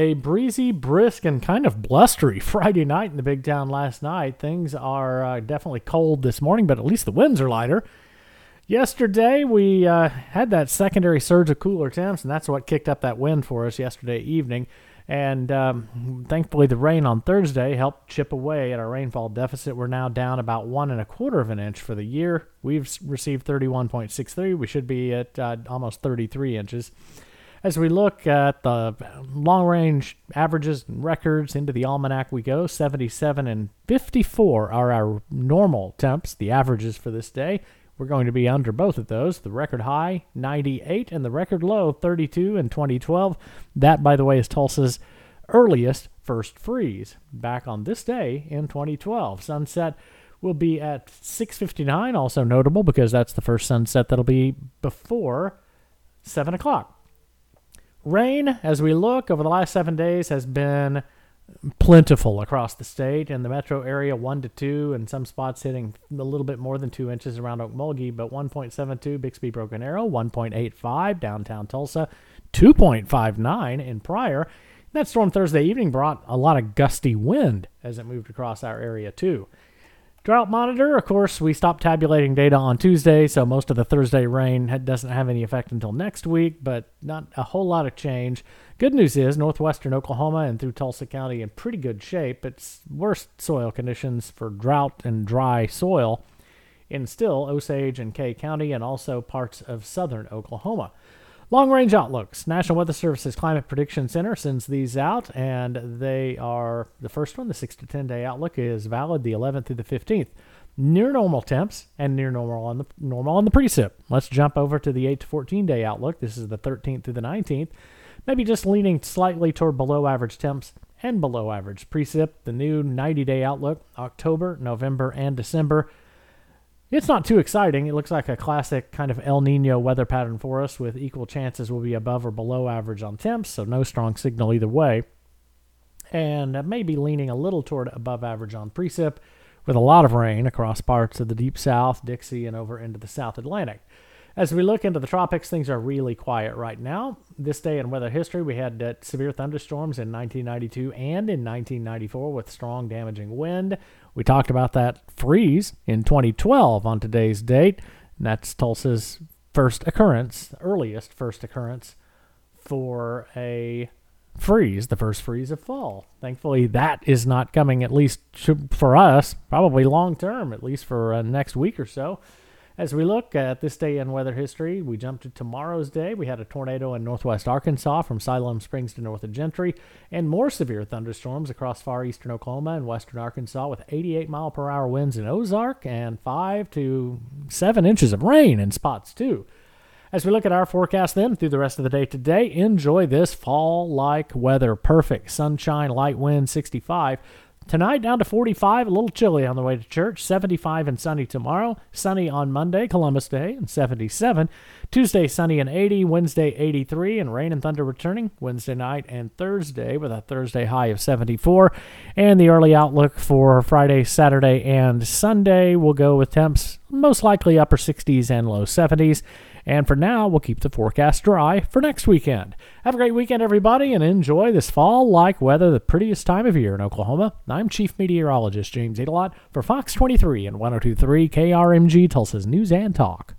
a breezy, brisk, and kind of blustery Friday night in the big town last night. Things are uh, definitely cold this morning, but at least the winds are lighter. Yesterday, we uh, had that secondary surge of cooler temps, and that's what kicked up that wind for us yesterday evening. And um, thankfully, the rain on Thursday helped chip away at our rainfall deficit. We're now down about one and a quarter of an inch for the year. We've received 31.63. We should be at uh, almost 33 inches. As we look at the long range averages and records into the almanac, we go 77 and 54 are our normal temps, the averages for this day. We're going to be under both of those. The record high, 98, and the record low, 32 in 2012. That, by the way, is Tulsa's earliest first freeze back on this day in 2012. Sunset will be at 6:59. Also notable because that's the first sunset that'll be before 7 o'clock. Rain, as we look over the last seven days, has been plentiful across the state. In the metro area, one to two, and some spots hitting a little bit more than two inches around Okmulgee, but 1.72 Bixby Broken Arrow, 1.85 downtown Tulsa, 2.59 in Pryor. That storm Thursday evening brought a lot of gusty wind as it moved across our area too. Drought monitor, of course, we stopped tabulating data on Tuesday, so most of the Thursday rain doesn't have any effect until next week, but not a whole lot of change. Good news is northwestern Oklahoma and through Tulsa County in pretty good shape. It's worse soil conditions for drought and dry soil in still Osage and Kay County and also parts of southern Oklahoma. Long range outlooks. National Weather Service's Climate Prediction Center sends these out, and they are the first one, the 6 to 10 day outlook, is valid the 11th through the 15th. Near normal temps and near normal on the normal on the precip. Let's jump over to the 8 to 14 day outlook. This is the 13th through the 19th. Maybe just leaning slightly toward below average temps and below average precip. The new 90 day outlook, October, November, and December. It's not too exciting. It looks like a classic kind of El Nino weather pattern for us with equal chances we'll be above or below average on temps, so no strong signal either way. And maybe leaning a little toward above average on precip with a lot of rain across parts of the deep south, Dixie, and over into the South Atlantic. As we look into the tropics, things are really quiet right now. This day in weather history, we had uh, severe thunderstorms in 1992 and in 1994 with strong, damaging wind. We talked about that freeze in 2012 on today's date. And that's Tulsa's first occurrence, earliest first occurrence for a freeze, the first freeze of fall. Thankfully, that is not coming, at least for us, probably long term, at least for uh, next week or so. As we look at this day in weather history, we jump to tomorrow's day. We had a tornado in northwest Arkansas from Siloam Springs to north of Gentry, and more severe thunderstorms across far eastern Oklahoma and western Arkansas with 88 mile per hour winds in Ozark and 5 to 7 inches of rain in spots, too. As we look at our forecast then through the rest of the day today, enjoy this fall like weather. Perfect sunshine, light wind, 65. Tonight down to 45, a little chilly on the way to church. 75 and sunny tomorrow. Sunny on Monday, Columbus Day, and 77. Tuesday, sunny and 80. Wednesday, 83, and rain and thunder returning Wednesday night and Thursday with a Thursday high of 74. And the early outlook for Friday, Saturday, and Sunday will go with temps most likely upper 60s and low 70s. And for now, we'll keep the forecast dry for next weekend. Have a great weekend, everybody, and enjoy this fall like weather, the prettiest time of year in Oklahoma. I'm Chief Meteorologist James Aydelott for Fox 23 and 1023 KRMG Tulsa's News and Talk.